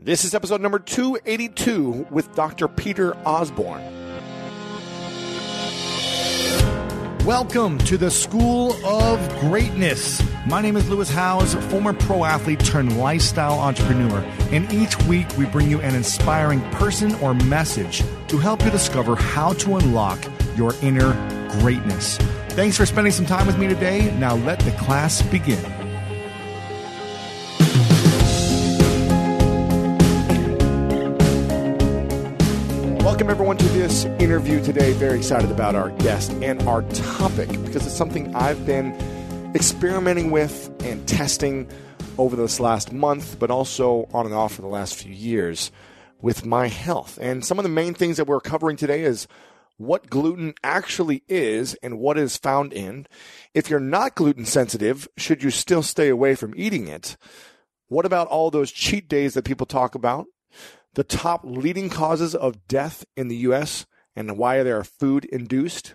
This is episode number 282 with Dr. Peter Osborne. Welcome to the School of Greatness. My name is Lewis Howes, former pro athlete turned lifestyle entrepreneur, and each week we bring you an inspiring person or message to help you discover how to unlock your inner greatness. Thanks for spending some time with me today. Now let the class begin. Welcome, everyone, to this interview today. Very excited about our guest and our topic because it's something I've been experimenting with and testing over this last month, but also on and off for the last few years with my health. And some of the main things that we're covering today is what gluten actually is and what is found in. If you're not gluten sensitive, should you still stay away from eating it? What about all those cheat days that people talk about? The top leading causes of death in the U.S. and why they are food induced,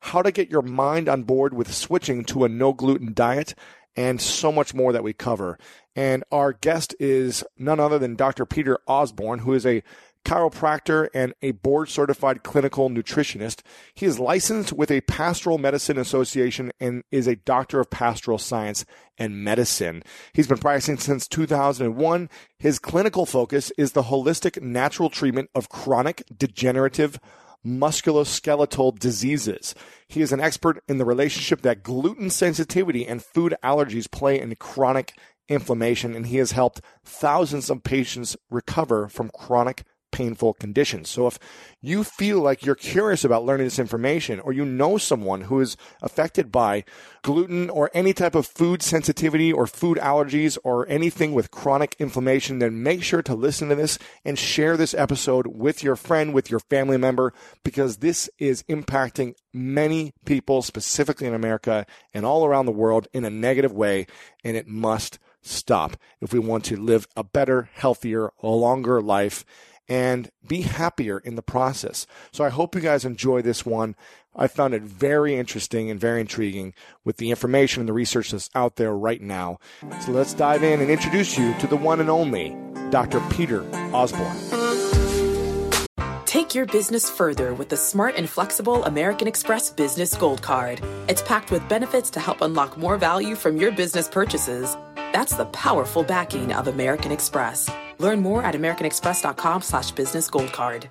how to get your mind on board with switching to a no gluten diet, and so much more that we cover. And our guest is none other than Dr. Peter Osborne, who is a chiropractor, and a board certified clinical nutritionist. He is licensed with a Pastoral Medicine Association and is a doctor of pastoral science and medicine. He's been practicing since 2001. His clinical focus is the holistic natural treatment of chronic degenerative musculoskeletal diseases. He is an expert in the relationship that gluten sensitivity and food allergies play in chronic inflammation, and he has helped thousands of patients recover from chronic painful conditions. So if you feel like you're curious about learning this information or you know someone who is affected by gluten or any type of food sensitivity or food allergies or anything with chronic inflammation, then make sure to listen to this and share this episode with your friend, with your family member, because this is impacting many people, specifically in America and all around the world in a negative way. And it must stop if we want to live a better, healthier, longer life and be happier in the process. So I hope you guys enjoy this one. I found it very interesting and very intriguing with the information and the research that's out there right now. So let's dive in and introduce you to the one and only Dr. Peter Osborne. Take your business further with the smart and flexible American Express Business Gold Card. It's packed with benefits to help unlock more value from your business purchases. That's the powerful backing of American Express. Learn more at americanexpress.com slash business gold card.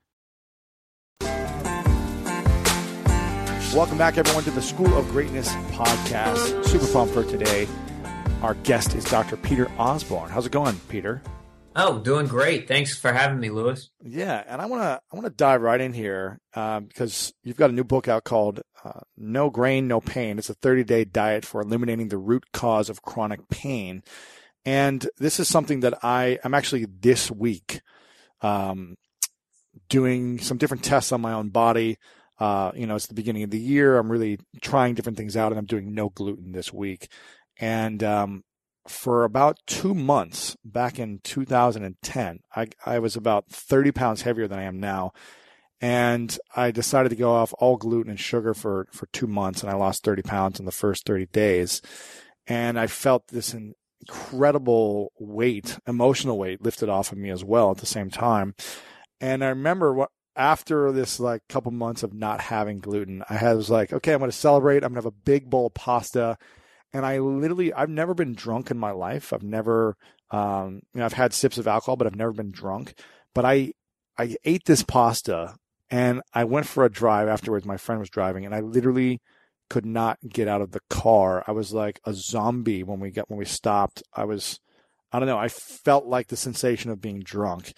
Welcome back, everyone, to the School of Greatness podcast. Super pumped for today. Our guest is Dr. Peter Osborne. How's it going, Peter? Oh, doing great. Thanks for having me, Lewis. Yeah, and I want to I want to dive right in here um, because you've got a new book out called uh, "No Grain, No Pain." It's a 30 day diet for eliminating the root cause of chronic pain, and this is something that I I'm actually this week um, doing some different tests on my own body uh, you know, it's the beginning of the year. I'm really trying different things out and I'm doing no gluten this week. And, um, for about two months back in 2010, I, I was about 30 pounds heavier than I am now. And I decided to go off all gluten and sugar for, for two months and I lost 30 pounds in the first 30 days. And I felt this incredible weight, emotional weight lifted off of me as well at the same time. And I remember what after this like couple months of not having gluten, I was like, okay, I'm going to celebrate. I'm going to have a big bowl of pasta. And I literally, I've never been drunk in my life. I've never, um, you know, I've had sips of alcohol, but I've never been drunk. But I I ate this pasta and I went for a drive afterwards. My friend was driving, and I literally could not get out of the car. I was like a zombie when we got when we stopped. I was, I don't know. I felt like the sensation of being drunk,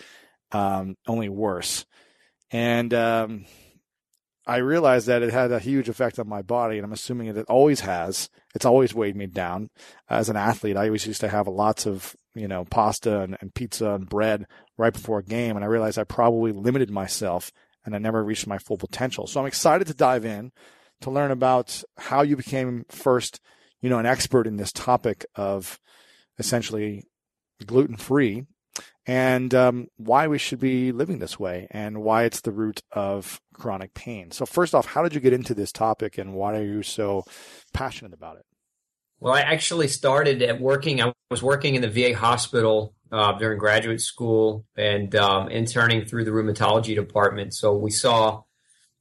um, only worse. And um, I realized that it had a huge effect on my body, and I'm assuming it always has. It's always weighed me down. As an athlete, I always used to have lots of you know pasta and, and pizza and bread right before a game, and I realized I probably limited myself and I never reached my full potential. So I'm excited to dive in to learn about how you became first, you know, an expert in this topic of essentially gluten free and um, why we should be living this way and why it's the root of chronic pain. So first off, how did you get into this topic and why are you so passionate about it? Well, I actually started at working. I was working in the VA hospital uh, during graduate school and um, interning through the rheumatology department. So we saw,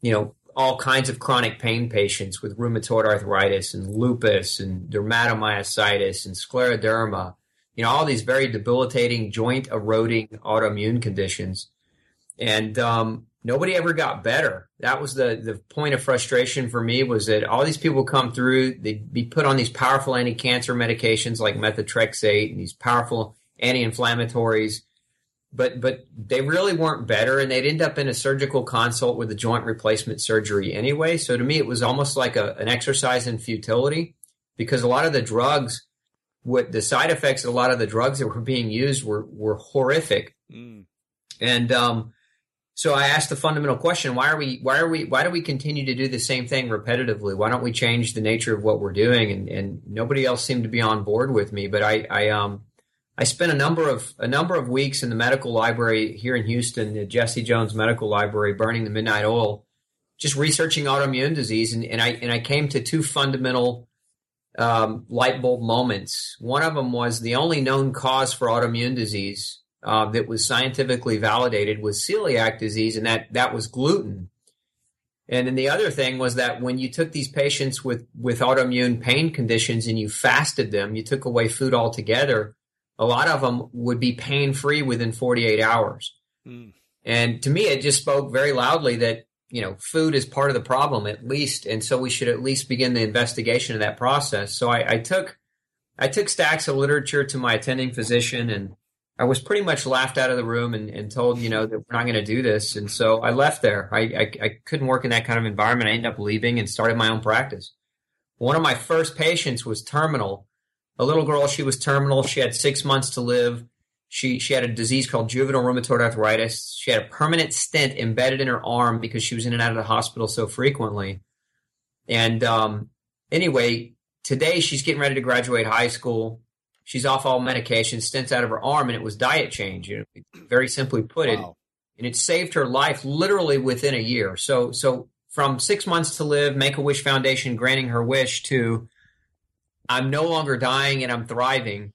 you know, all kinds of chronic pain patients with rheumatoid arthritis and lupus and dermatomyositis and scleroderma. You know, all these very debilitating, joint eroding autoimmune conditions. And um, nobody ever got better. That was the, the point of frustration for me was that all these people come through, they'd be put on these powerful anti-cancer medications like methotrexate and these powerful anti-inflammatories, but but they really weren't better, and they'd end up in a surgical consult with a joint replacement surgery anyway. So to me, it was almost like a, an exercise in futility because a lot of the drugs, what the side effects of a lot of the drugs that were being used were were horrific, mm. and um, so I asked the fundamental question: Why are we? Why are we? Why do we continue to do the same thing repetitively? Why don't we change the nature of what we're doing? And, and nobody else seemed to be on board with me. But I, I um, I spent a number of a number of weeks in the medical library here in Houston, the Jesse Jones Medical Library, burning the midnight oil, just researching autoimmune disease, and, and I and I came to two fundamental um, light bulb moments. One of them was the only known cause for autoimmune disease uh, that was scientifically validated was celiac disease, and that that was gluten. And then the other thing was that when you took these patients with with autoimmune pain conditions and you fasted them, you took away food altogether a lot of them would be pain free within 48 hours. Mm. And to me, it just spoke very loudly that, you know, food is part of the problem at least. And so we should at least begin the investigation of that process. So I, I took, I took stacks of literature to my attending physician and I was pretty much laughed out of the room and, and told, you know, that we're not going to do this. And so I left there. I, I, I couldn't work in that kind of environment. I ended up leaving and started my own practice. One of my first patients was terminal a little girl. She was terminal. She had six months to live. She she had a disease called juvenile rheumatoid arthritis. She had a permanent stent embedded in her arm because she was in and out of the hospital so frequently. And um, anyway, today she's getting ready to graduate high school. She's off all medication, stents out of her arm, and it was diet change. You know, very simply put wow. it, and it saved her life literally within a year. So so from six months to live, Make a Wish Foundation granting her wish to I'm no longer dying and I'm thriving,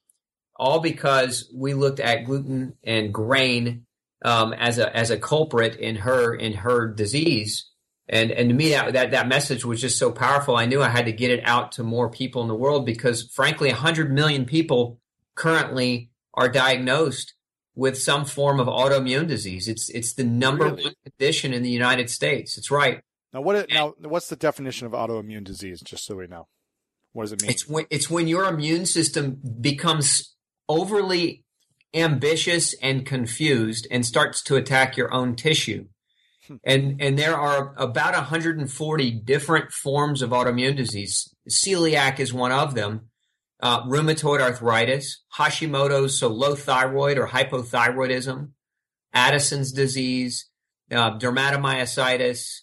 all because we looked at gluten and grain um, as a as a culprit in her in her disease. And and to me that, that that message was just so powerful. I knew I had to get it out to more people in the world because frankly, 100 million people currently are diagnosed with some form of autoimmune disease. It's it's the number really? one condition in the United States. It's right. Now what now what's the definition of autoimmune disease just so we know? What does it mean? It's when, it's when your immune system becomes overly ambitious and confused and starts to attack your own tissue. And and there are about 140 different forms of autoimmune disease. Celiac is one of them. Uh, rheumatoid arthritis, Hashimoto's, so low thyroid or hypothyroidism, Addison's disease, uh, dermatomyositis,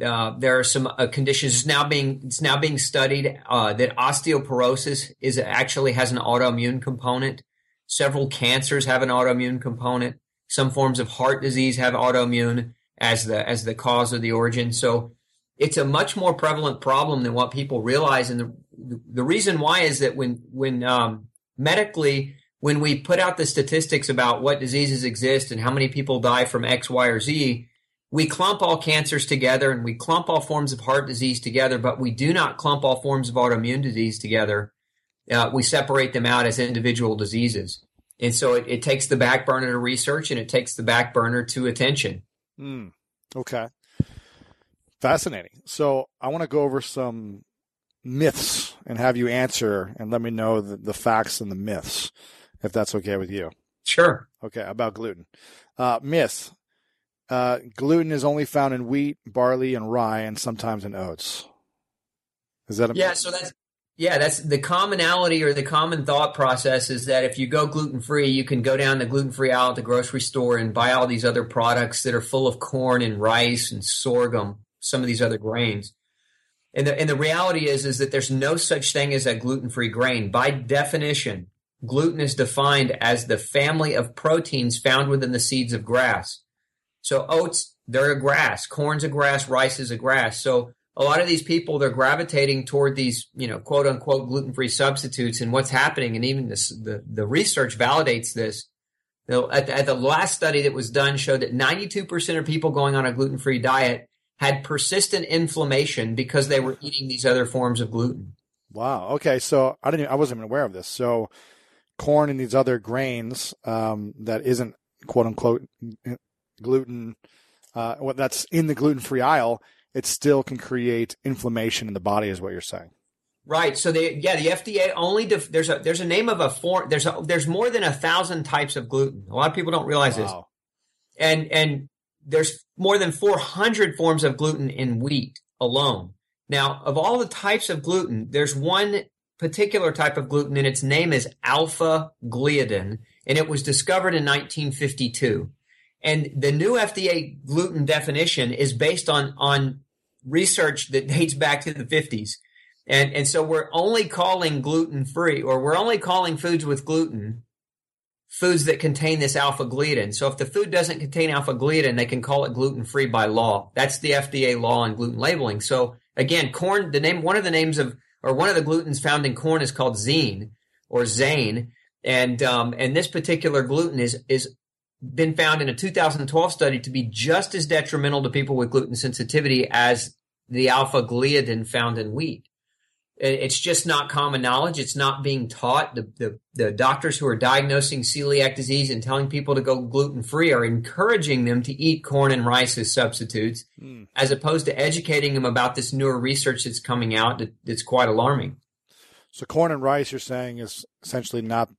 uh, there are some uh, conditions it's now being it's now being studied uh, that osteoporosis is actually has an autoimmune component. Several cancers have an autoimmune component. Some forms of heart disease have autoimmune as the as the cause of the origin. So it's a much more prevalent problem than what people realize. And the the reason why is that when when um, medically when we put out the statistics about what diseases exist and how many people die from X, Y, or Z, we clump all cancers together and we clump all forms of heart disease together, but we do not clump all forms of autoimmune disease together. Uh, we separate them out as individual diseases. And so it, it takes the back burner to research and it takes the back burner to attention. Mm, okay. Fascinating. So I want to go over some myths and have you answer and let me know the, the facts and the myths, if that's okay with you. Sure. Okay, about gluten. Uh, myth. Uh, gluten is only found in wheat, barley, and rye, and sometimes in oats. Is that a yeah? So that's yeah, that's the commonality or the common thought process is that if you go gluten free, you can go down the gluten free aisle at the grocery store and buy all these other products that are full of corn and rice and sorghum, some of these other grains. And the, and the reality is is that there's no such thing as a gluten free grain. By definition, gluten is defined as the family of proteins found within the seeds of grass. So oats, they're a grass. Corn's a grass. Rice is a grass. So a lot of these people they're gravitating toward these you know quote unquote gluten free substitutes and what's happening and even this, the the research validates this you know, at, the, at the last study that was done showed that 92% of people going on a gluten free diet had persistent inflammation because they were eating these other forms of gluten wow okay so i didn't i wasn't even aware of this so corn and these other grains um, that isn't quote unquote gluten uh, what that's in the gluten free aisle it still can create inflammation in the body, is what you're saying. Right. So they, yeah, the FDA only def, there's a there's a name of a form. There's a, there's more than a thousand types of gluten. A lot of people don't realize wow. this. And and there's more than 400 forms of gluten in wheat alone. Now, of all the types of gluten, there's one particular type of gluten, and its name is alpha gliadin, and it was discovered in 1952. And the new FDA gluten definition is based on, on research that dates back to the 50s. And, and so we're only calling gluten free or we're only calling foods with gluten foods that contain this alpha gliadin. So if the food doesn't contain alpha gliadin, they can call it gluten free by law. That's the FDA law on gluten labeling. So again, corn, the name, one of the names of, or one of the glutens found in corn is called zine or zane. And, um, and this particular gluten is, is been found in a 2012 study to be just as detrimental to people with gluten sensitivity as the alpha gliadin found in wheat. It's just not common knowledge. It's not being taught. The, the, the doctors who are diagnosing celiac disease and telling people to go gluten free are encouraging them to eat corn and rice as substitutes, mm. as opposed to educating them about this newer research that's coming out that, that's quite alarming. So, corn and rice, you're saying, is essentially not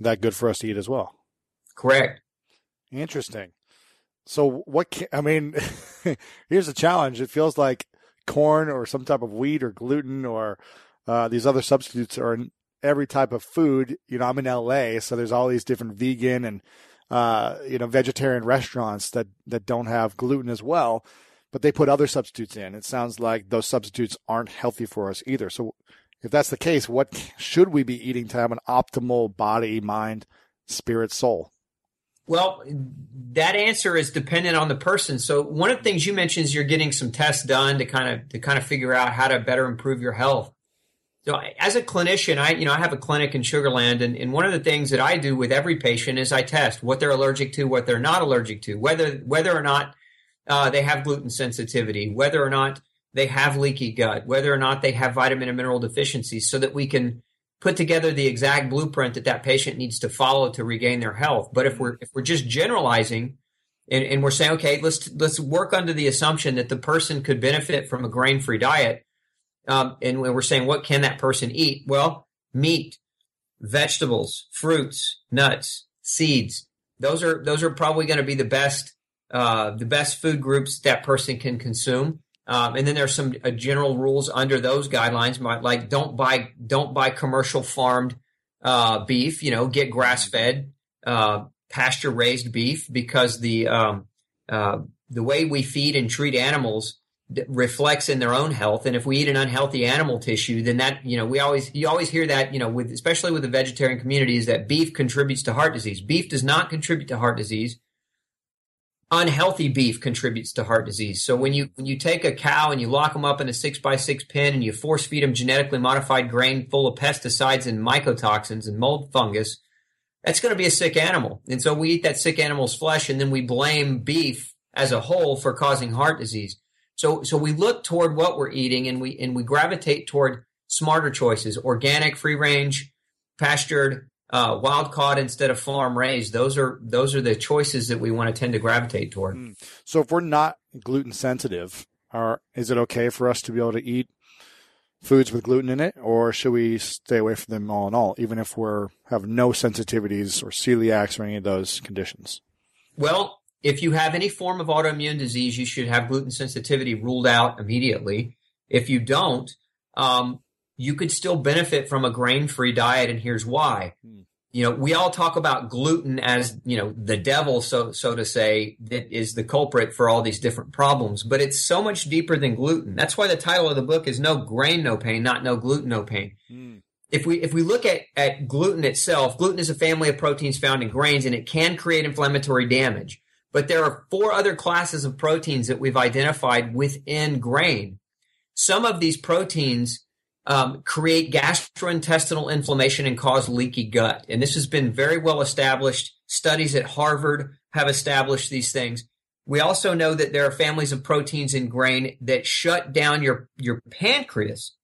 that good for us to eat as well. Correct. Interesting. So what? Can, I mean, here's a challenge. It feels like corn or some type of wheat or gluten or uh, these other substitutes are in every type of food. You know, I'm in LA, so there's all these different vegan and uh, you know vegetarian restaurants that that don't have gluten as well, but they put other substitutes in. It sounds like those substitutes aren't healthy for us either. So, if that's the case, what should we be eating to have an optimal body, mind, spirit, soul? Well, that answer is dependent on the person. So one of the things you mentioned is you're getting some tests done to kind of to kind of figure out how to better improve your health. So as a clinician, I you know I have a clinic in Sugarland, and, and one of the things that I do with every patient is I test what they're allergic to, what they're not allergic to, whether whether or not uh, they have gluten sensitivity, whether or not they have leaky gut, whether or not they have vitamin and mineral deficiencies, so that we can put together the exact blueprint that that patient needs to follow to regain their health. But if we're if we're just generalizing and, and we're saying, okay, let's let's work under the assumption that the person could benefit from a grain free diet, um, and we're saying what can that person eat? Well, meat, vegetables, fruits, nuts, seeds. Those are those are probably going to be the best uh, the best food groups that person can consume. Um, and then there's some uh, general rules under those guidelines, like don't buy don't buy commercial farmed uh, beef. You know, get grass fed, uh, pasture raised beef because the um, uh, the way we feed and treat animals reflects in their own health. And if we eat an unhealthy animal tissue, then that you know we always you always hear that you know with especially with the vegetarian community is that beef contributes to heart disease. Beef does not contribute to heart disease unhealthy beef contributes to heart disease. So when you when you take a cow and you lock them up in a six by six pen and you force feed them genetically modified grain full of pesticides and mycotoxins and mold fungus, that's going to be a sick animal. And so we eat that sick animal's flesh and then we blame beef as a whole for causing heart disease. So so we look toward what we're eating and we and we gravitate toward smarter choices, organic, free range, pastured, uh, wild caught instead of farm raised. Those are those are the choices that we want to tend to gravitate toward. Mm. So if we're not gluten sensitive, are is it okay for us to be able to eat foods with gluten in it, or should we stay away from them all in all, even if we're have no sensitivities or celiacs or any of those conditions? Well, if you have any form of autoimmune disease, you should have gluten sensitivity ruled out immediately. If you don't, um, you could still benefit from a grain-free diet, and here's why. Hmm. You know, we all talk about gluten as you know the devil, so so to say, that is the culprit for all these different problems. But it's so much deeper than gluten. That's why the title of the book is "No Grain, No Pain," not "No Gluten, No Pain." Hmm. If we if we look at at gluten itself, gluten is a family of proteins found in grains, and it can create inflammatory damage. But there are four other classes of proteins that we've identified within grain. Some of these proteins um, create gastrointestinal inflammation and cause leaky gut. And this has been very well established. Studies at Harvard have established these things. We also know that there are families of proteins in grain that shut down your, your pancreas.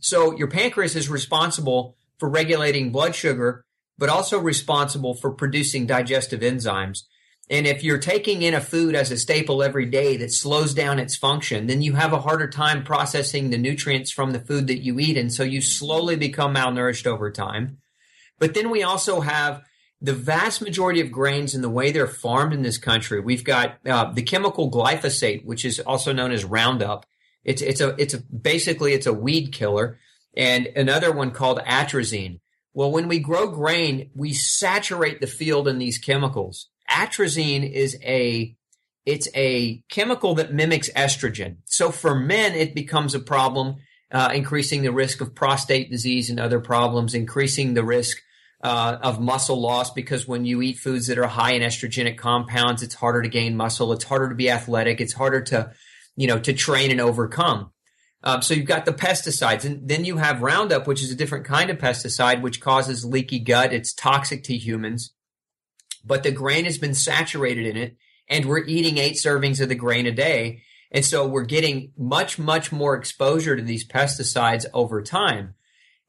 So your pancreas is responsible for regulating blood sugar, but also responsible for producing digestive enzymes. And if you're taking in a food as a staple every day that slows down its function, then you have a harder time processing the nutrients from the food that you eat. And so you slowly become malnourished over time. But then we also have the vast majority of grains and the way they're farmed in this country. We've got uh, the chemical glyphosate, which is also known as Roundup. It's, it's a, it's a, basically it's a weed killer and another one called atrazine. Well, when we grow grain, we saturate the field in these chemicals atrazine is a it's a chemical that mimics estrogen. So for men, it becomes a problem, uh, increasing the risk of prostate disease and other problems, increasing the risk uh, of muscle loss because when you eat foods that are high in estrogenic compounds, it's harder to gain muscle. It's harder to be athletic. It's harder to, you know, to train and overcome. Um, so you've got the pesticides, and then you have Roundup, which is a different kind of pesticide, which causes leaky gut. It's toxic to humans but the grain has been saturated in it and we're eating eight servings of the grain a day. And so we're getting much, much more exposure to these pesticides over time.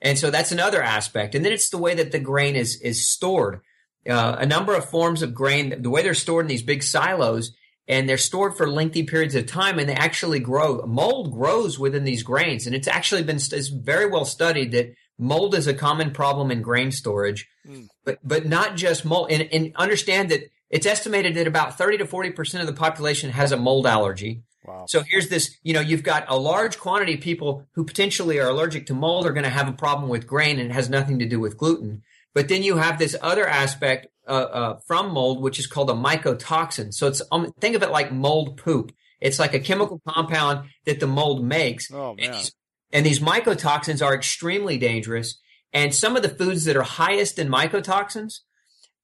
And so that's another aspect. And then it's the way that the grain is, is stored. Uh, a number of forms of grain, the way they're stored in these big silos, and they're stored for lengthy periods of time and they actually grow. Mold grows within these grains. And it's actually been, it's very well studied that mold is a common problem in grain storage, mm. but but not just mold. And, and, understand that it's estimated that about thirty to forty percent of the population has a mold allergy. Wow. So here's this, you know, you've got a large quantity of people who potentially are allergic to mold are going to have a problem with grain and it has nothing to do with gluten. But then you have this other aspect uh, uh, from mold, which is called a mycotoxin. So it's um, think of it like mold poop. It's like a chemical compound that the mold makes. Oh, man. And and these mycotoxins are extremely dangerous. And some of the foods that are highest in mycotoxins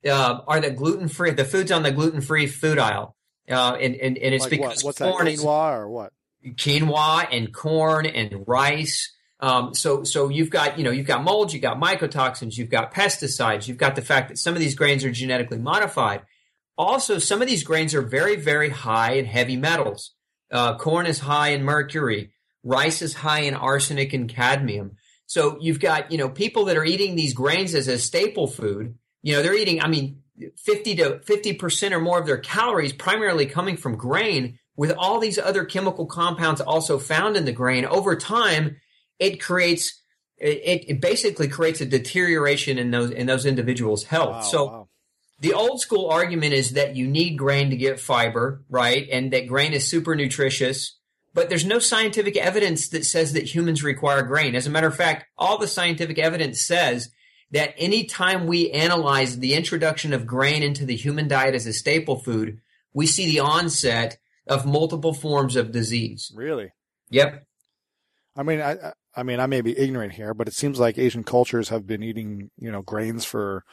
uh, are the gluten free, the foods on the gluten free food aisle. Uh, and, and, and it's like because what? What's corn that, quinoa or what? Quinoa and corn and rice. Um, so, so you've got, you know, you've got mold, you've got mycotoxins, you've got pesticides, you've got the fact that some of these grains are genetically modified. Also, some of these grains are very, very high in heavy metals. Uh, corn is high in mercury. Rice is high in arsenic and cadmium. So you've got, you know, people that are eating these grains as a staple food. You know, they're eating, I mean, 50 to 50% or more of their calories primarily coming from grain with all these other chemical compounds also found in the grain. Over time, it creates, it, it basically creates a deterioration in those, in those individuals' health. Wow, so wow. the old school argument is that you need grain to get fiber, right? And that grain is super nutritious but there's no scientific evidence that says that humans require grain. As a matter of fact, all the scientific evidence says that anytime we analyze the introduction of grain into the human diet as a staple food, we see the onset of multiple forms of disease. Really? Yep. I mean, I, I mean, I may be ignorant here, but it seems like Asian cultures have been eating, you know, grains for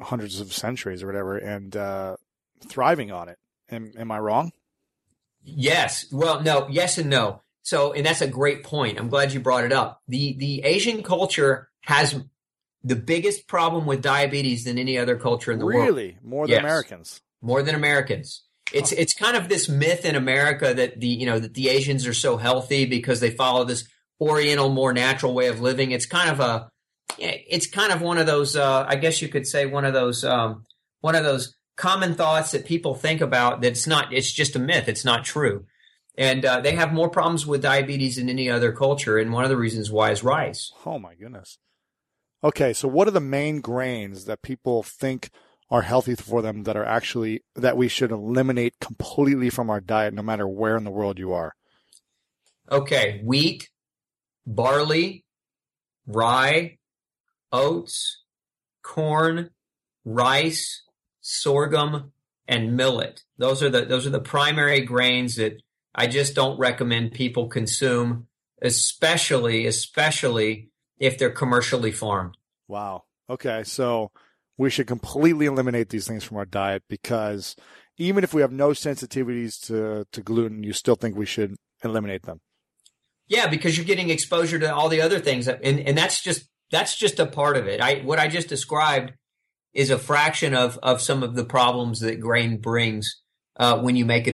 hundreds of centuries or whatever, and uh, thriving on it. Am, am I wrong? Yes. Well, no, yes and no. So, and that's a great point. I'm glad you brought it up. The, the Asian culture has the biggest problem with diabetes than any other culture in the really? world. Really? More than yes. Americans? More than Americans. It's, it's kind of this myth in America that the, you know, that the Asians are so healthy because they follow this oriental, more natural way of living. It's kind of a, it's kind of one of those. Uh, I guess you could say one of those. Um, one of those common thoughts that people think about. That's not. It's just a myth. It's not true. And uh, they have more problems with diabetes than any other culture. And one of the reasons why is rice. Oh my goodness. Okay, so what are the main grains that people think are healthy for them that are actually that we should eliminate completely from our diet no matter where in the world you are? Okay, wheat, barley, rye, oats, corn, rice, sorghum, and millet. Those are the those are the primary grains that I just don't recommend people consume, especially especially if they're commercially farmed. Wow. Okay, so we should completely eliminate these things from our diet because even if we have no sensitivities to, to gluten, you still think we should eliminate them. Yeah, because you're getting exposure to all the other things, and and that's just that's just a part of it. I what I just described is a fraction of of some of the problems that grain brings uh, when you make it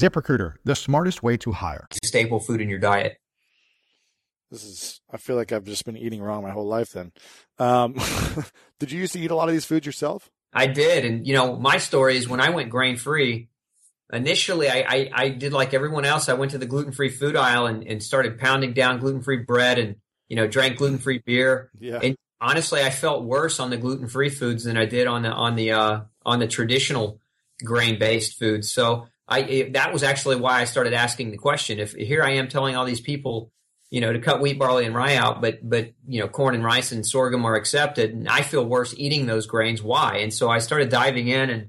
ZipRecruiter, the smartest way to hire. Staple food in your diet. This is, I feel like I've just been eating wrong my whole life then. Um, did you used to eat a lot of these foods yourself? I did. And, you know, my story is when I went grain free, initially I, I, I, did like everyone else. I went to the gluten free food aisle and, and started pounding down gluten free bread and, you know, drank gluten free beer. Yeah. And honestly, I felt worse on the gluten free foods than I did on the, on the, uh, on the traditional grain based foods. So I, it, that was actually why I started asking the question. If here I am telling all these people, you know, to cut wheat, barley, and rye out, but but you know, corn and rice and sorghum are accepted, and I feel worse eating those grains. Why? And so I started diving in, and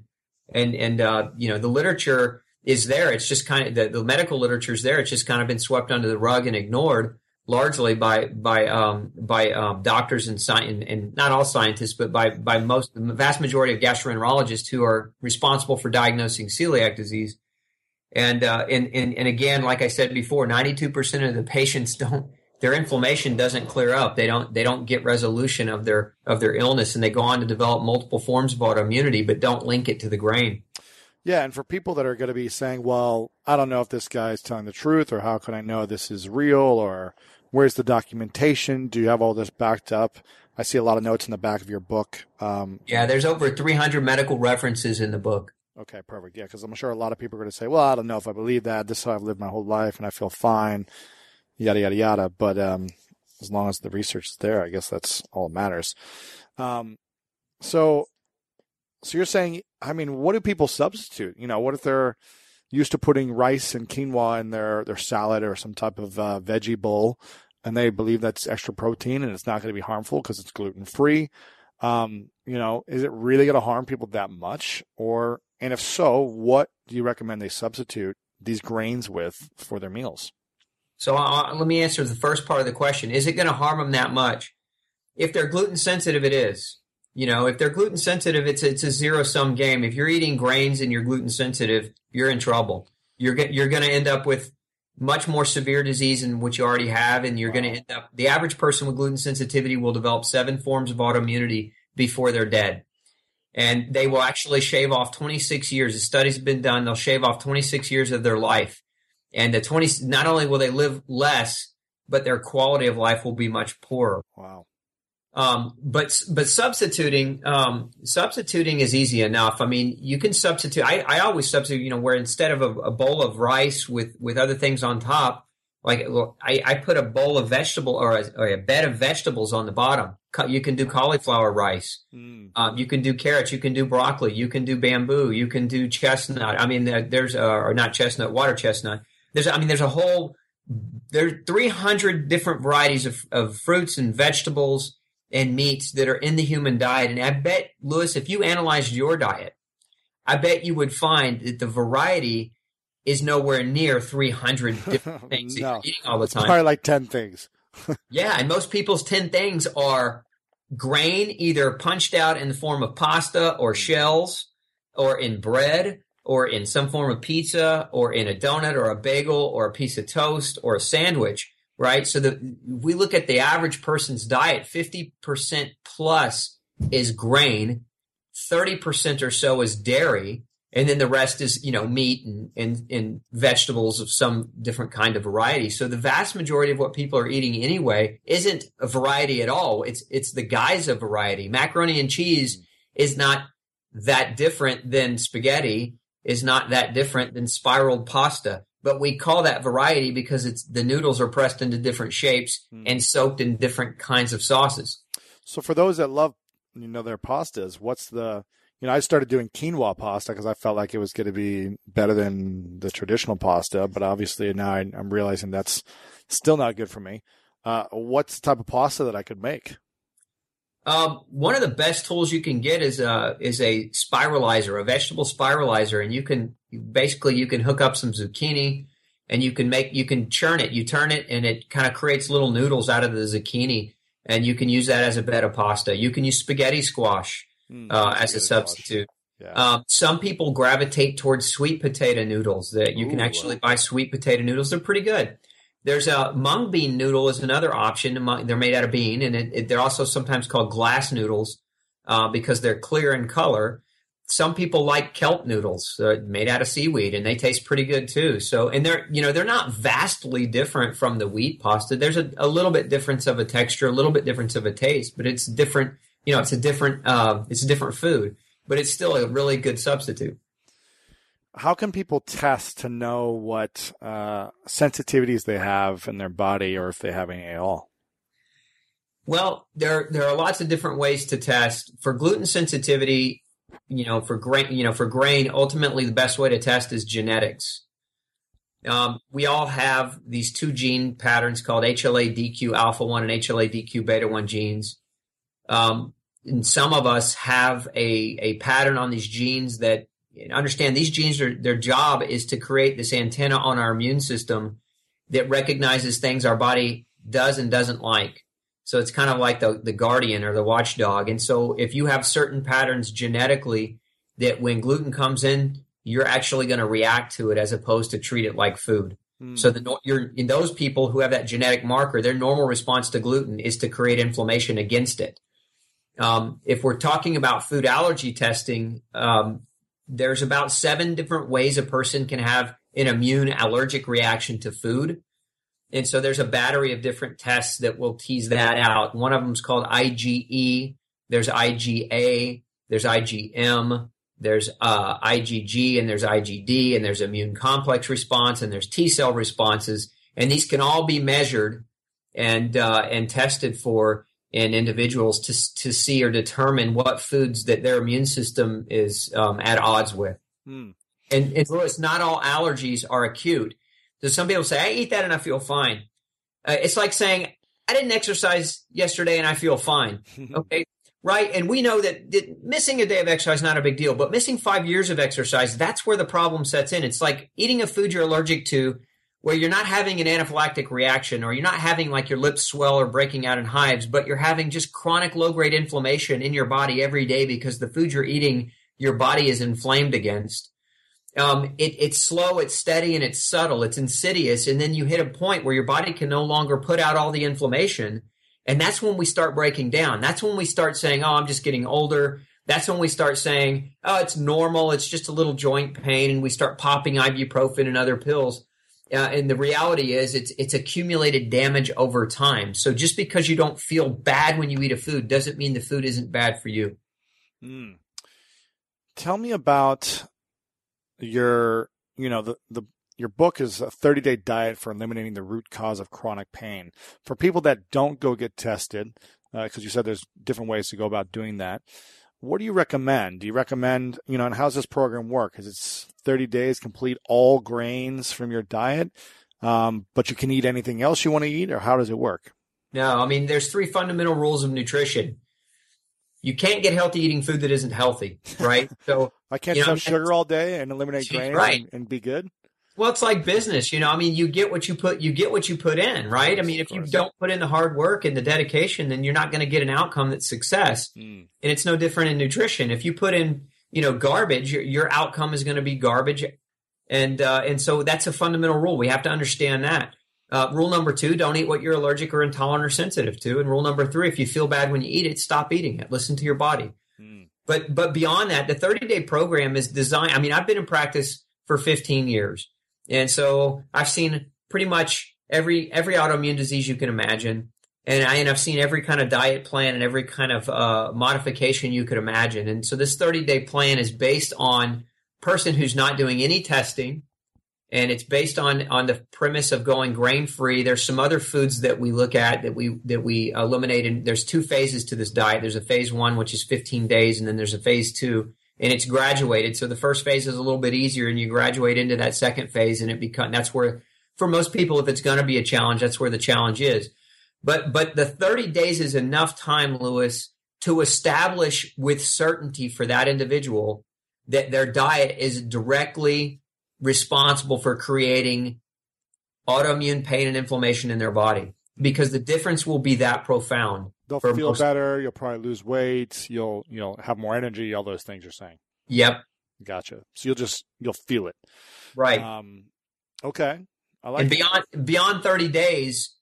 and and uh, you know, the literature is there. It's just kind of the, the medical literature is there. It's just kind of been swept under the rug and ignored largely by by um, by um, doctors and, sci- and, and not all scientists, but by by most the vast majority of gastroenterologists who are responsible for diagnosing celiac disease. And, uh, and, and, and again, like I said before, 92% of the patients don't, their inflammation doesn't clear up. They don't, they don't get resolution of their, of their illness and they go on to develop multiple forms of autoimmunity, but don't link it to the grain. Yeah, and for people that are going to be saying, "Well, I don't know if this guy is telling the truth, or how can I know this is real, or where's the documentation? Do you have all this backed up?" I see a lot of notes in the back of your book. Um, yeah, there's over 300 medical references in the book. Okay, perfect. Yeah, because I'm sure a lot of people are going to say, "Well, I don't know if I believe that. This is how I've lived my whole life, and I feel fine." Yada yada yada. But um, as long as the research is there, I guess that's all that matters. Um, so, so you're saying, I mean, what do people substitute? You know, what if they're used to putting rice and quinoa in their their salad or some type of uh, veggie bowl, and they believe that's extra protein and it's not going to be harmful because it's gluten free. Um, you know, is it really going to harm people that much? Or, and if so, what do you recommend they substitute these grains with for their meals? So uh, let me answer the first part of the question. Is it going to harm them that much? If they're gluten sensitive, it is. You know, if they're gluten sensitive, it's it's a zero sum game. If you're eating grains and you're gluten sensitive, you're in trouble. You're you're going to end up with much more severe disease than what you already have, and you're going to end up. The average person with gluten sensitivity will develop seven forms of autoimmunity before they're dead, and they will actually shave off 26 years. The studies have been done; they'll shave off 26 years of their life, and the 20. Not only will they live less, but their quality of life will be much poorer. Wow. Um, but but substituting um, substituting is easy enough. I mean, you can substitute. I, I always substitute. You know, where instead of a, a bowl of rice with with other things on top, like I, I put a bowl of vegetable or a, or a, bed of vegetables on the bottom. You can do cauliflower rice. Mm. Um, you can do carrots. You can do broccoli. You can do bamboo. You can do chestnut. I mean, there's a, or not chestnut, water chestnut. There's I mean, there's a whole there's 300 different varieties of, of fruits and vegetables and meats that are in the human diet. And I bet, Lewis, if you analyzed your diet, I bet you would find that the variety is nowhere near 300 different things no. you're eating all the time. It's probably like 10 things. yeah, and most people's 10 things are grain either punched out in the form of pasta or shells or in bread or in some form of pizza or in a donut or a bagel or a piece of toast or a sandwich right? So that we look at the average person's diet, 50% plus is grain, 30% or so is dairy, and then the rest is, you know, meat and, and, and vegetables of some different kind of variety. So the vast majority of what people are eating anyway isn't a variety at all. It's, it's the guise of variety. Macaroni and cheese is not that different than spaghetti, is not that different than spiraled pasta but we call that variety because it's the noodles are pressed into different shapes mm. and soaked in different kinds of sauces. So for those that love, you know, their pastas, what's the, you know, I started doing quinoa pasta because I felt like it was going to be better than the traditional pasta, but obviously now I, am realizing that's still not good for me. Uh, what's the type of pasta that I could make? Um, one of the best tools you can get is a is a spiralizer, a vegetable spiralizer, and you can basically you can hook up some zucchini, and you can make you can churn it. You turn it, and it kind of creates little noodles out of the zucchini, and you can use that as a bed of pasta. You can use spaghetti squash mm, uh, as a substitute. Yeah. Um, some people gravitate towards sweet potato noodles. That you Ooh, can actually buy sweet potato noodles. They're pretty good. There's a mung bean noodle is another option. They're made out of bean, and it, it, they're also sometimes called glass noodles uh, because they're clear in color. Some people like kelp noodles uh, made out of seaweed, and they taste pretty good too. So, and they're you know they're not vastly different from the wheat pasta. There's a, a little bit difference of a texture, a little bit difference of a taste, but it's different. You know, it's a different uh, it's a different food, but it's still a really good substitute how can people test to know what uh, sensitivities they have in their body or if they have any at all? Well, there there are lots of different ways to test for gluten sensitivity. You know, for grain, you know, for grain, ultimately the best way to test is genetics. Um, we all have these two gene patterns called HLA-DQ alpha one and HLA-DQ beta one genes. Um, and some of us have a a pattern on these genes that understand these genes are their job is to create this antenna on our immune system that recognizes things our body does and doesn't like. So it's kind of like the, the guardian or the watchdog. And so if you have certain patterns genetically that when gluten comes in, you're actually going to react to it as opposed to treat it like food. Mm. So the, you're in those people who have that genetic marker, their normal response to gluten is to create inflammation against it. Um, if we're talking about food allergy testing, um, there's about seven different ways a person can have an immune allergic reaction to food. And so there's a battery of different tests that will tease that out. One of them is called IgE. There's IgA. There's IgM. There's uh, IgG and there's IgD and there's immune complex response and there's T cell responses. And these can all be measured and uh, and tested for in individuals to to see or determine what foods that their immune system is um, at odds with. Hmm. And, and Lewis, not all allergies are acute. So some people say, I eat that and I feel fine. Uh, it's like saying, I didn't exercise yesterday and I feel fine. Okay. right. And we know that, that missing a day of exercise is not a big deal, but missing five years of exercise, that's where the problem sets in. It's like eating a food you're allergic to where you're not having an anaphylactic reaction or you're not having like your lips swell or breaking out in hives, but you're having just chronic low grade inflammation in your body every day because the food you're eating, your body is inflamed against. Um, it, it's slow, it's steady, and it's subtle. It's insidious. And then you hit a point where your body can no longer put out all the inflammation. And that's when we start breaking down. That's when we start saying, oh, I'm just getting older. That's when we start saying, oh, it's normal. It's just a little joint pain. And we start popping ibuprofen and other pills. Uh, and the reality is it's it's accumulated damage over time. So just because you don't feel bad when you eat a food doesn't mean the food isn't bad for you. Mm. Tell me about your you know the the your book is a 30 day diet for eliminating the root cause of chronic pain. For people that don't go get tested, because uh, you said there's different ways to go about doing that, what do you recommend? Do you recommend, you know, and how's this program work? Is it's 30 days, complete all grains from your diet, um, but you can eat anything else you want to eat, or how does it work? No, I mean, there's three fundamental rules of nutrition. You can't get healthy eating food that isn't healthy, right? So I can't you know, have sugar all day and eliminate grains right. and, and be good. Well, it's like business, you know. I mean, you get what you put you get what you put in, right? I mean, if you don't put in the hard work and the dedication, then you're not going to get an outcome that's success. Mm. And it's no different in nutrition. If you put in you know garbage, your, your outcome is going to be garbage, and uh, and so that's a fundamental rule. We have to understand that. Uh, rule number two: don't eat what you're allergic or intolerant or sensitive to. And rule number three: if you feel bad when you eat it, stop eating it. Listen to your body. Mm. But but beyond that, the 30 day program is designed. I mean, I've been in practice for 15 years, and so I've seen pretty much every every autoimmune disease you can imagine and I and I've seen every kind of diet plan and every kind of uh, modification you could imagine. And so this 30 day plan is based on person who's not doing any testing, and it's based on on the premise of going grain free. There's some other foods that we look at that we that we eliminate, and there's two phases to this diet. There's a phase one, which is 15 days, and then there's a phase two, and it's graduated. So the first phase is a little bit easier, and you graduate into that second phase, and it becomes that's where for most people, if it's going to be a challenge, that's where the challenge is. But but the 30 days is enough time, Lewis, to establish with certainty for that individual that their diet is directly responsible for creating autoimmune pain and inflammation in their body because the difference will be that profound. They'll feel most... better. You'll probably lose weight. You'll you'll have more energy. All those things you're saying. Yep. Gotcha. So you'll just you'll feel it. Right. Um, okay. I like. And beyond beyond 30 days,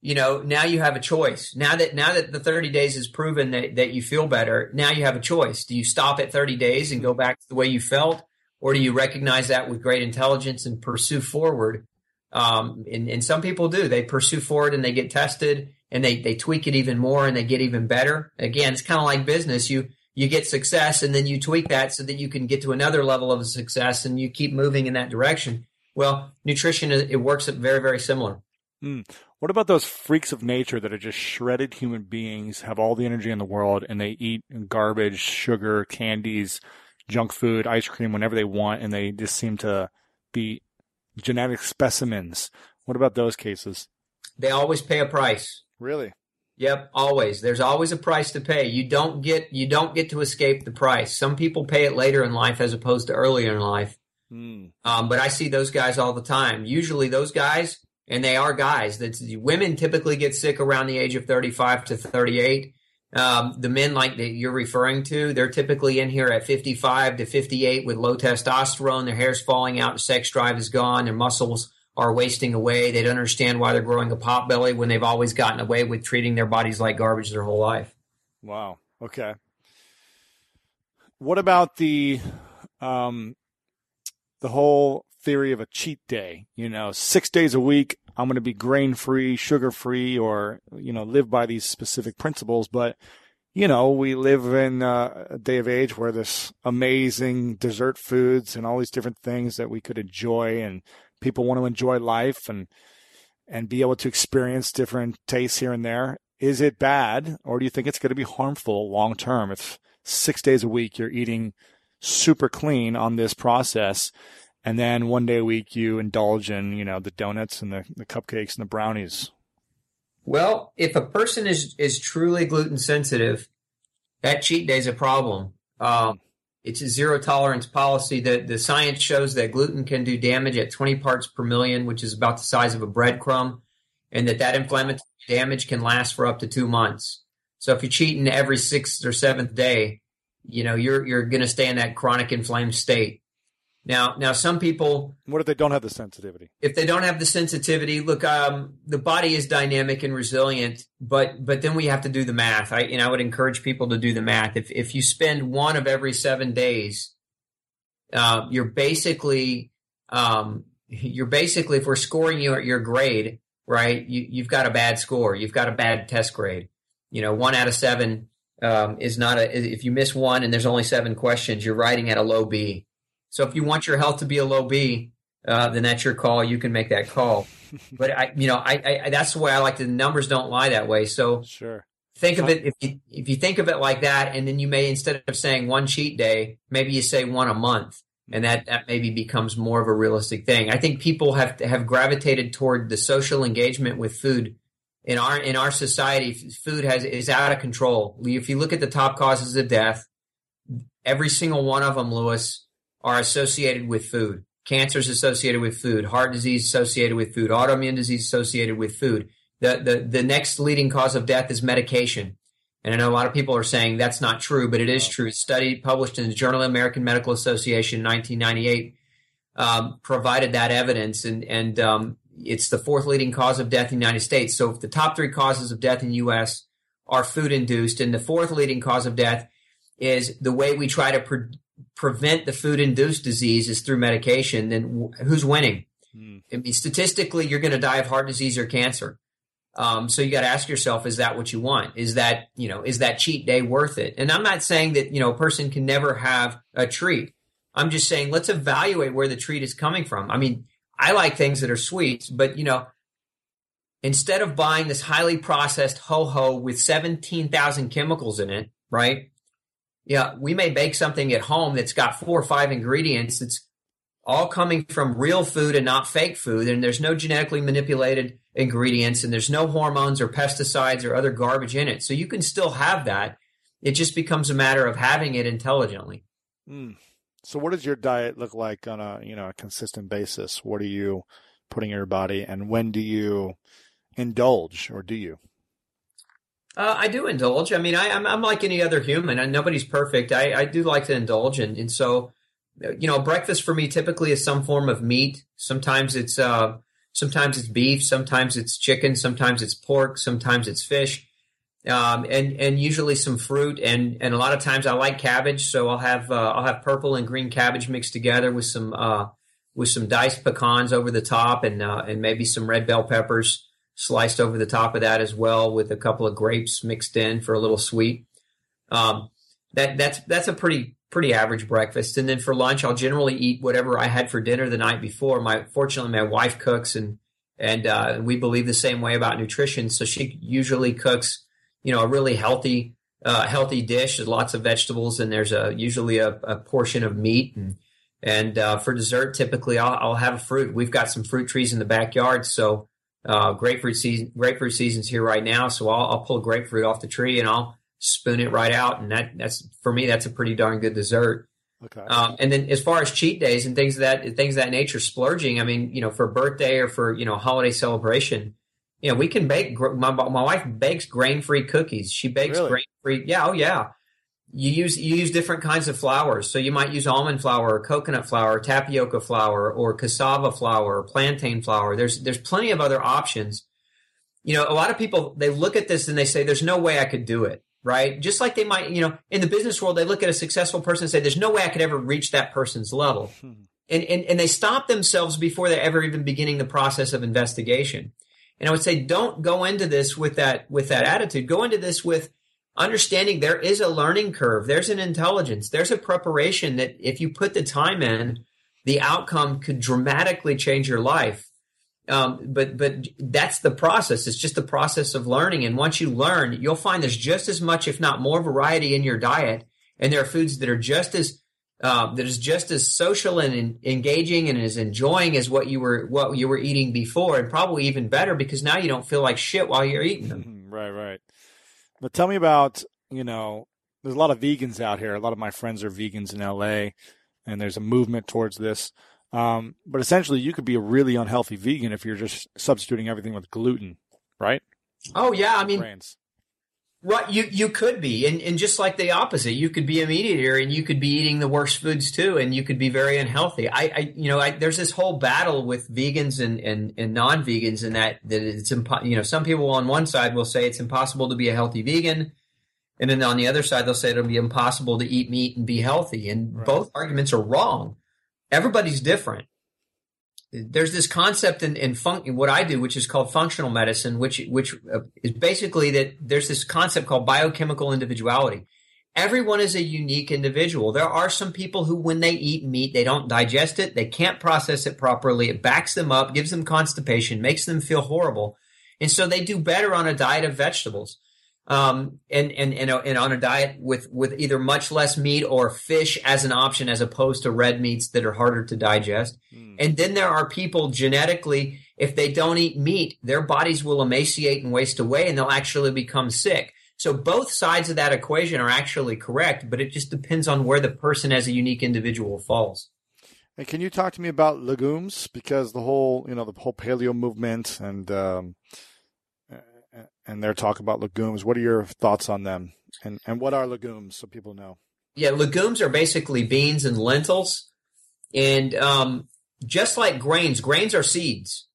you know, now you have a choice. Now that now that the 30 days has proven that, that you feel better, now you have a choice. Do you stop at 30 days and go back to the way you felt? Or do you recognize that with great intelligence and pursue forward? Um, and, and some people do. They pursue forward and they get tested and they, they tweak it even more and they get even better. Again, it's kind of like business. You you get success and then you tweak that so that you can get to another level of success and you keep moving in that direction. Well, nutrition it works very very similar. Mm. What about those freaks of nature that are just shredded human beings, have all the energy in the world, and they eat garbage, sugar, candies, junk food, ice cream whenever they want, and they just seem to be genetic specimens? What about those cases? They always pay a price. Really? Yep, always. There's always a price to pay. You don't get you don't get to escape the price. Some people pay it later in life as opposed to earlier in life. Mm. Um, but I see those guys all the time. Usually, those guys and they are guys. That women typically get sick around the age of 35 to 38. Um, the men like that you're referring to, they're typically in here at 55 to 58 with low testosterone. Their hair's falling out, sex drive is gone, their muscles are wasting away. They don't understand why they're growing a pot belly when they've always gotten away with treating their bodies like garbage their whole life. Wow. Okay. What about the um, the whole theory of a cheat day. You know, six days a week, I'm going to be grain free, sugar free, or you know, live by these specific principles. But you know, we live in uh, a day of age where there's amazing dessert foods and all these different things that we could enjoy, and people want to enjoy life and and be able to experience different tastes here and there. Is it bad, or do you think it's going to be harmful long term if six days a week you're eating super clean on this process, and then one day a week you indulge in you know the donuts and the, the cupcakes and the brownies? Well, if a person is is truly gluten sensitive, that cheat day is a problem. Um, it's a zero tolerance policy. That the science shows that gluten can do damage at 20 parts per million, which is about the size of a breadcrumb, and that that inflammatory damage can last for up to two months. So if you're cheating every sixth or seventh day, you know you're you're going to stay in that chronic inflamed state. Now, now some people. What if they don't have the sensitivity? If they don't have the sensitivity, look, um, the body is dynamic and resilient, but but then we have to do the math. I and I would encourage people to do the math. If if you spend one of every seven days, uh, you're basically um, you're basically if we're scoring you at your grade, right? You you've got a bad score. You've got a bad test grade. You know, one out of seven um, is not a. If you miss one and there's only seven questions, you're writing at a low B so if you want your health to be a low B, uh, then that's your call. You can make that call. but I, you know, I, I, that's the way I like the numbers don't lie that way. So sure. Think of it if you if you think of it like that, and then you may instead of saying one cheat day, maybe you say one a month, and that that maybe becomes more of a realistic thing. I think people have have gravitated toward the social engagement with food in our in our society. Food has is out of control. If you look at the top causes of death, every single one of them, Lewis, are associated with food. Cancer is associated with food. Heart disease associated with food. Autoimmune disease associated with food. The, the, the next leading cause of death is medication. And I know a lot of people are saying that's not true, but it is true. A study published in the Journal of American Medical Association in 1998 um, provided that evidence, and, and um, it's the fourth leading cause of death in the United States. So if the top three causes of death in the U.S. are food induced, and the fourth leading cause of death is the way we try to pre- prevent the food induced disease is through medication, then who's winning? Hmm. I mean, statistically, you're going to die of heart disease or cancer. Um, so you got to ask yourself, is that what you want? Is that, you know, is that cheat day worth it? And I'm not saying that, you know, a person can never have a treat. I'm just saying, let's evaluate where the treat is coming from. I mean, I like things that are sweet, but, you know, instead of buying this highly processed ho ho with 17,000 chemicals in it, right? Yeah, we may bake something at home that's got four or five ingredients. It's all coming from real food and not fake food. And there's no genetically manipulated ingredients and there's no hormones or pesticides or other garbage in it. So you can still have that. It just becomes a matter of having it intelligently. Mm. So what does your diet look like on a, you know, a consistent basis? What are you putting in your body and when do you indulge or do you? Uh, I do indulge. I mean, I, am like any other human. and nobody's perfect. I, I do like to indulge, and, and so you know, breakfast for me typically is some form of meat. Sometimes it's uh, sometimes it's beef, sometimes it's chicken, sometimes it's pork, sometimes it's fish, um, and and usually some fruit. And and a lot of times I like cabbage, so I'll have uh, I'll have purple and green cabbage mixed together with some uh, with some diced pecans over the top, and uh, and maybe some red bell peppers sliced over the top of that as well with a couple of grapes mixed in for a little sweet. Um, that that's that's a pretty pretty average breakfast. And then for lunch, I'll generally eat whatever I had for dinner the night before. My fortunately, my wife cooks, and and uh, we believe the same way about nutrition. So she usually cooks, you know, a really healthy uh, healthy dish. There's lots of vegetables, and there's a usually a, a portion of meat. And and uh, for dessert, typically I'll, I'll have a fruit. We've got some fruit trees in the backyard, so uh, grapefruit season, grapefruit season's here right now, so I'll, I'll pull a grapefruit off the tree and I'll spoon it right out, and that that's for me that's a pretty darn good dessert. Okay. Um, and then as far as cheat days and things of that things of that nature, splurging. I mean, you know, for birthday or for you know holiday celebration, you know, we can bake. My my wife bakes grain free cookies. She bakes really? grain free. Yeah, oh yeah you use you use different kinds of flours. So you might use almond flour, or coconut flour, tapioca flour, or cassava flour, or plantain flour. There's there's plenty of other options. You know, a lot of people they look at this and they say, "There's no way I could do it." right? Just like they might, you know, in the business world, they look at a successful person and say, there's no way I could ever reach that person's level. Hmm. And, and, and they stop themselves before they're ever even beginning the process of investigation. And I would say, don't go into this with that, with that attitude. Go into this with understanding there is a learning curve. There's an intelligence. There's a preparation that if you put the time in, the outcome could dramatically change your life. Um, but but that's the process. It's just the process of learning. And once you learn, you'll find there's just as much, if not more, variety in your diet. And there are foods that are just as uh, that is just as social and in, engaging and as enjoying as what you were what you were eating before, and probably even better because now you don't feel like shit while you're eating them. right, right. But tell me about you know, there's a lot of vegans out here. A lot of my friends are vegans in LA, and there's a movement towards this. Um, but essentially, you could be a really unhealthy vegan if you're just substituting everything with gluten, right? Oh yeah, I mean. Right? You you could be, and and just like the opposite, you could be a meat eater, and you could be eating the worst foods too, and you could be very unhealthy. I, I you know, I, there's this whole battle with vegans and and, and non vegans, and that that it's impo- you know, some people on one side will say it's impossible to be a healthy vegan. And then on the other side, they'll say it'll be impossible to eat meat and be healthy. And right. both arguments are wrong everybody's different. There's this concept in, in, what I do, which is called functional medicine, which which uh, is basically that there's this concept called biochemical individuality. Everyone is a unique individual. There are some people who, when they eat meat, they don't digest it, they can't process it properly. It backs them up, gives them constipation, makes them feel horrible, and so they do better on a diet of vegetables um, and, and, and, and on a diet with, with either much less meat or fish as an option as opposed to red meats that are harder to digest. Mm. And then there are people genetically, if they don't eat meat, their bodies will emaciate and waste away and they'll actually become sick. So both sides of that equation are actually correct, but it just depends on where the person as a unique individual falls. And can you talk to me about legumes? Because the whole, you know, the whole paleo movement and, um, and their talk about legumes. What are your thoughts on them? And and what are legumes so people know? Yeah, legumes are basically beans and lentils, and um, just like grains, grains are seeds,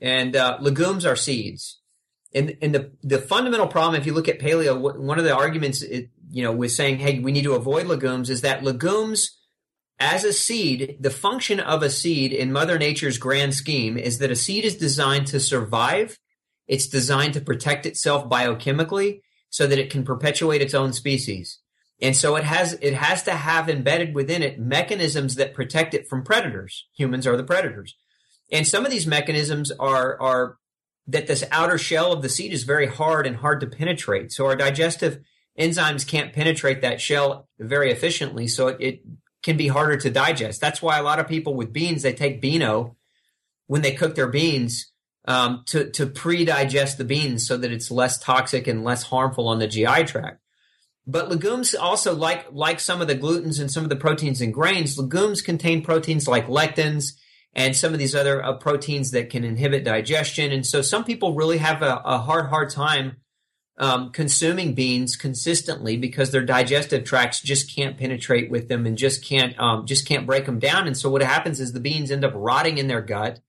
and uh, legumes are seeds. And and the the fundamental problem, if you look at paleo, one of the arguments, it, you know, with saying, hey, we need to avoid legumes, is that legumes as a seed, the function of a seed in Mother Nature's grand scheme is that a seed is designed to survive it's designed to protect itself biochemically so that it can perpetuate its own species. And so it has it has to have embedded within it mechanisms that protect it from predators. Humans are the predators. And some of these mechanisms are are that this outer shell of the seed is very hard and hard to penetrate. So our digestive enzymes can't penetrate that shell very efficiently, so it, it can be harder to digest. That's why a lot of people with beans they take beano when they cook their beans um, to to pre-digest the beans so that it's less toxic and less harmful on the GI tract. But legumes also, like like some of the glutens and some of the proteins in grains, legumes contain proteins like lectins and some of these other uh, proteins that can inhibit digestion. And so some people really have a, a hard hard time um, consuming beans consistently because their digestive tracts just can't penetrate with them and just can't um, just can't break them down. And so what happens is the beans end up rotting in their gut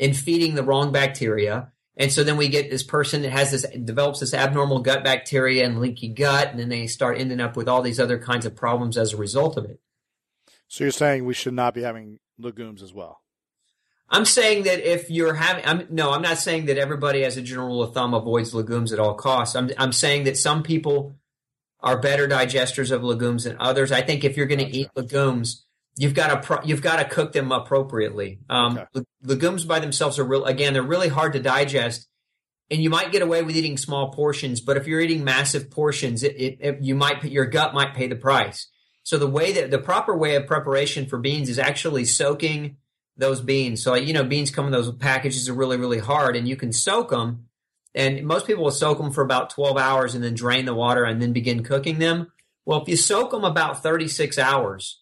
and feeding the wrong bacteria. And so then we get this person that has this develops this abnormal gut bacteria and leaky gut, and then they start ending up with all these other kinds of problems as a result of it. So you're saying we should not be having legumes as well? I'm saying that if you're having, I'm, no, I'm not saying that everybody, as a general rule of thumb, avoids legumes at all costs. I'm, I'm saying that some people are better digesters of legumes than others. I think if you're going to eat legumes, you've got to pro- you've got to cook them appropriately. Um, okay. legumes by themselves are real again they're really hard to digest, and you might get away with eating small portions. But if you're eating massive portions, it, it, it, you might your gut might pay the price. So the way that the proper way of preparation for beans is actually soaking those beans. So you know beans come in those packages are really really hard, and you can soak them. And most people will soak them for about 12 hours and then drain the water and then begin cooking them. Well, if you soak them about 36 hours,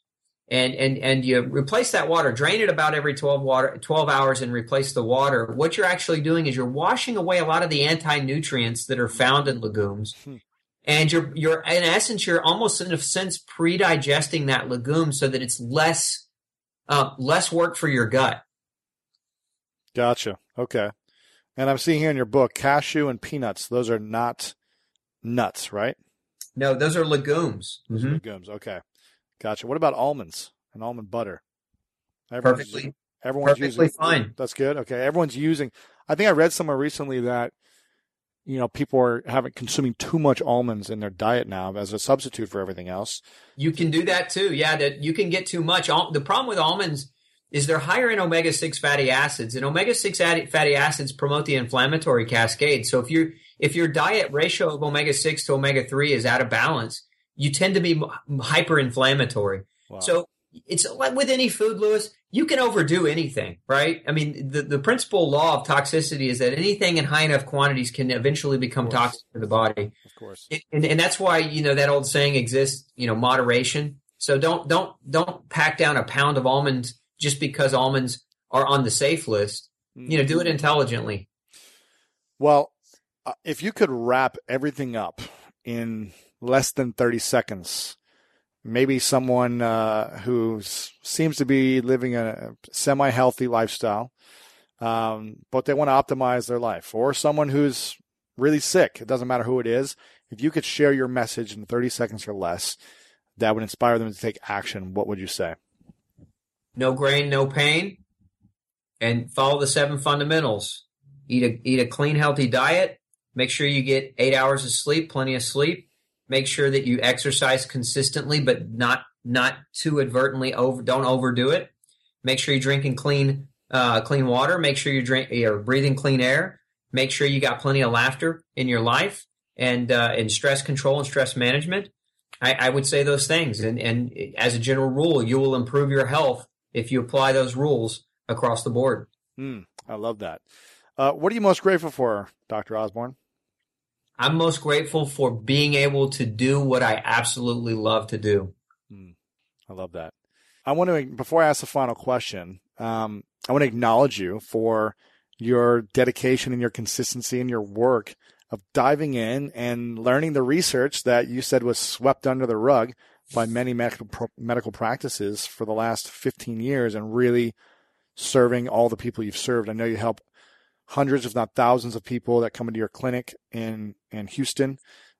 and and and you replace that water drain it about every 12 water 12 hours and replace the water what you're actually doing is you're washing away a lot of the anti-nutrients that are found in legumes hmm. and you're you're in essence you're almost in a sense pre-digesting that legume so that it's less uh, less work for your gut gotcha okay and i'm seeing here in your book cashew and peanuts those are not nuts right No, those are legumes. Those are Mhm. legumes. Okay, gotcha. What about almonds and almond butter? Everyone's- Perfectly. Everyone's perfectly using fine. That's good. Okay, everyone's using. I think I read somewhere recently that you know people are having consuming too much almonds in their diet now as a substitute for everything else. You can do that too. Yeah, that you can get too much. Al- The problem with almonds is they're higher in omega six fatty acids, and omega six fatty acids promote the inflammatory cascade. So if you if your diet ratio of omega six to omega three is out of balance, you tend to be hyper inflammatory. Wow. So it's like with any food, Lewis, you can overdo anything, right? I mean, the, the principal law of toxicity is that anything in high enough quantities can eventually become toxic to the body. of course. And, and that's why, you know, that old saying exists, you know, moderation. So don't, don't, don't pack down a pound of almonds just because almonds are on the safe list. You know, do it intelligently. Well, uh, if you could wrap everything up in less than 30 seconds, maybe someone uh, who seems to be living a semi healthy lifestyle, um, but they want to optimize their life, or someone who's really sick, it doesn't matter who it is, if you could share your message in 30 seconds or less that would inspire them to take action, what would you say? No grain, no pain. And follow the seven fundamentals. Eat a, eat a clean, healthy diet. Make sure you get eight hours of sleep, plenty of sleep. Make sure that you exercise consistently, but not, not too advertently over, don't overdo it. Make sure you're drinking clean, uh, clean water. Make sure you drink, you're breathing clean air. Make sure you got plenty of laughter in your life and, uh, and stress control and stress management. I, I would say those things. And, and as a general rule, you will improve your health if you apply those rules across the board. Hmm, I love that. Uh, what are you most grateful for, Dr. Osborne? I'm most grateful for being able to do what I absolutely love to do. I love that. I want to, before I ask the final question, um, I want to acknowledge you for your dedication and your consistency in your work of diving in and learning the research that you said was swept under the rug by many medical, medical practices for the last 15 years and really serving all the people you've served. I know you help hundreds, if not thousands, of people that come into your clinic in, in Houston.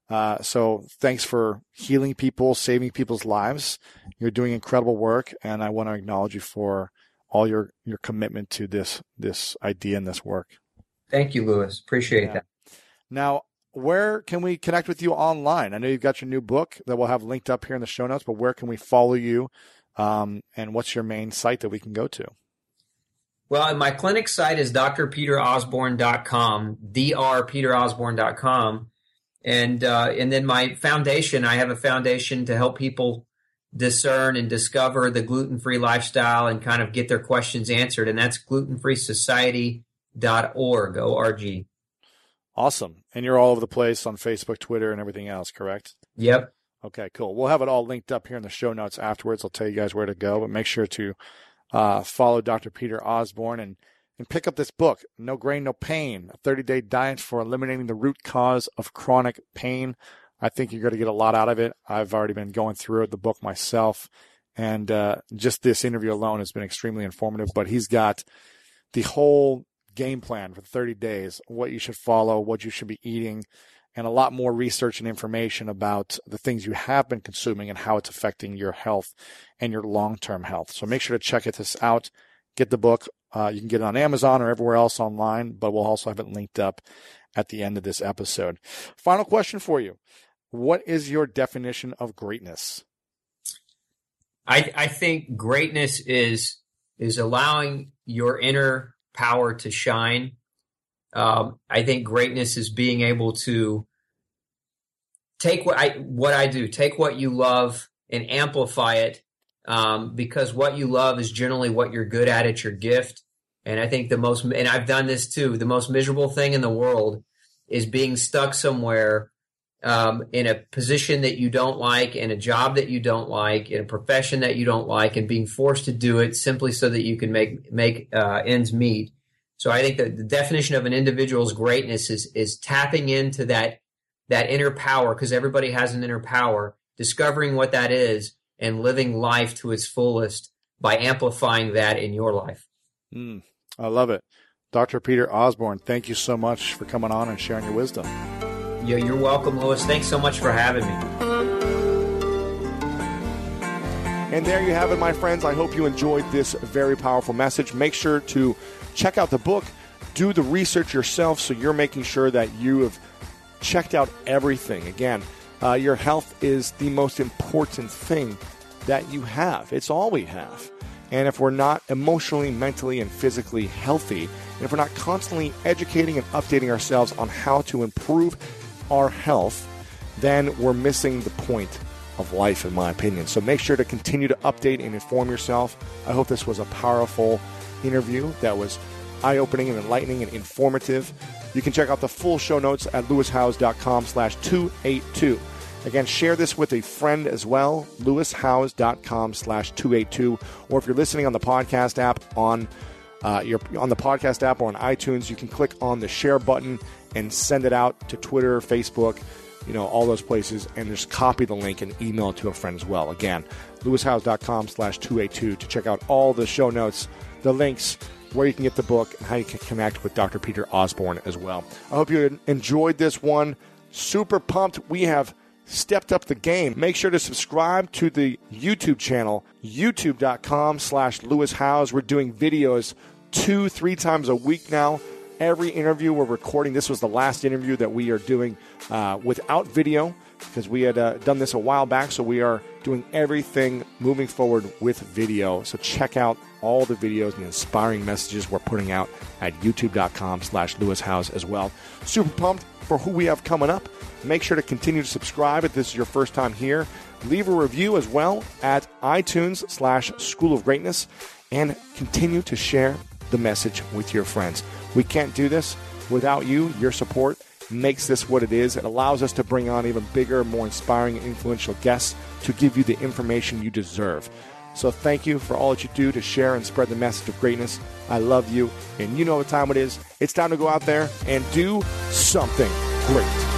Uh, so thanks for healing people, saving people's lives. You're doing incredible work, and I want to acknowledge you for all your, your commitment to this this idea and this work. Thank you, Lewis. Appreciate Yeah. that. Now, where can we connect with you online? I know you've got your new book that we'll have linked up here in the show notes, but where can we follow you? Um, and what's your main site that we can go to? Well, my clinic site is drpeterosborne.com, drpeterosborne.com. And, uh, and then my foundation, I have a foundation to help people discern and discover the gluten-free lifestyle and kind of get their questions answered. And that's glutenfreesociety.org, O-R-G. Awesome. And you're all over the place on Facebook, Twitter, and everything else, correct? Yep. Okay, cool. We'll have it all linked up here in the show notes afterwards. I'll tell you guys where to go, but make sure to uh, follow Dr. Peter Osborne and, and pick up this book, No Grain, No Pain, a 30 day diet for eliminating the root cause of chronic pain. I think you're going to get a lot out of it. I've already been going through the book myself, and uh, just this interview alone has been extremely informative. But he's got the whole game plan for 30 days, what you should follow, what you should be eating, and a lot more research and information about the things you have been consuming and how it's affecting your health and your long-term health. So make sure to check this out. Get the book. Uh, you can get it on Amazon or everywhere else online, but we'll also have it linked up at the end of this episode. Final question for you. What is your definition of greatness? I, I think greatness is is allowing your inner power to shine. Um, I think greatness is being able to take what I what I do, take what you love and amplify it, um, because what you love is generally what you're good at. It's your gift, and I think the most and I've done this too. The most miserable thing in the world is being stuck somewhere um, in a position that you don't like, in a job that you don't like, in a profession that you don't like, and being forced to do it simply so that you can make make uh, ends meet. So I think that the definition of an individual's greatness is is tapping into that that inner power, because everybody has an inner power, discovering what that is and living life to its fullest by amplifying that in your life. Mm, I love it. Dr. Peter Osborne, thank you so much for coming on and sharing your wisdom. Yeah, you're welcome, Lewis. Thanks so much for having me. And there you have it, my friends. I hope you enjoyed this very powerful message. Make sure to check out the book, do the research yourself so you're making sure that you have checked out everything. Again, uh, your health is the most important thing that you have, it's all we have. And if we're not emotionally, mentally, and physically healthy, and if we're not constantly educating and updating ourselves on how to improve our health, then we're missing the point of life, in my opinion. So make sure to continue to update and inform yourself. I hope this was a powerful interview that was eye opening and enlightening and informative. You can check out the full show notes at lewishowes.com slash 282. Again, share this with a friend as well, lewishowes.com slash 282. Or if you're listening on the podcast app on uh, your, on the podcast app or on iTunes, you can click on the share button and send it out to Twitter, Facebook, you know, all those places, and just copy the link and email it to a friend as well. Again, lewishowes.com slash 282 to check out all the show notes, the links, where you can get the book, and how you can connect with Dr. Peter Osborne as well. I hope you enjoyed this one. Super pumped. We have stepped up the game. Make sure to subscribe to the YouTube channel, youtube.com slash Lewis Howes. We're doing videos two, three times a week now. Every interview we're recording, this was the last interview that we are doing uh, without video because we had uh, done this a while back. So we are doing everything moving forward with video. So check out all the videos and the inspiring messages we're putting out at youtube.com slash Lewis Howes as well. Super pumped for who we have coming up. Make sure to continue to subscribe if this is your first time here. Leave a review as well at iTunes slash School of Greatness and continue to share the message with your friends. We can't do this without you. Your support makes this what it is. It allows us to bring on even bigger, more inspiring, and influential guests to give you the information you deserve. So thank you for all that you do to share and spread the message of greatness. I love you, and you know what time it is. It's time to go out there and do something great.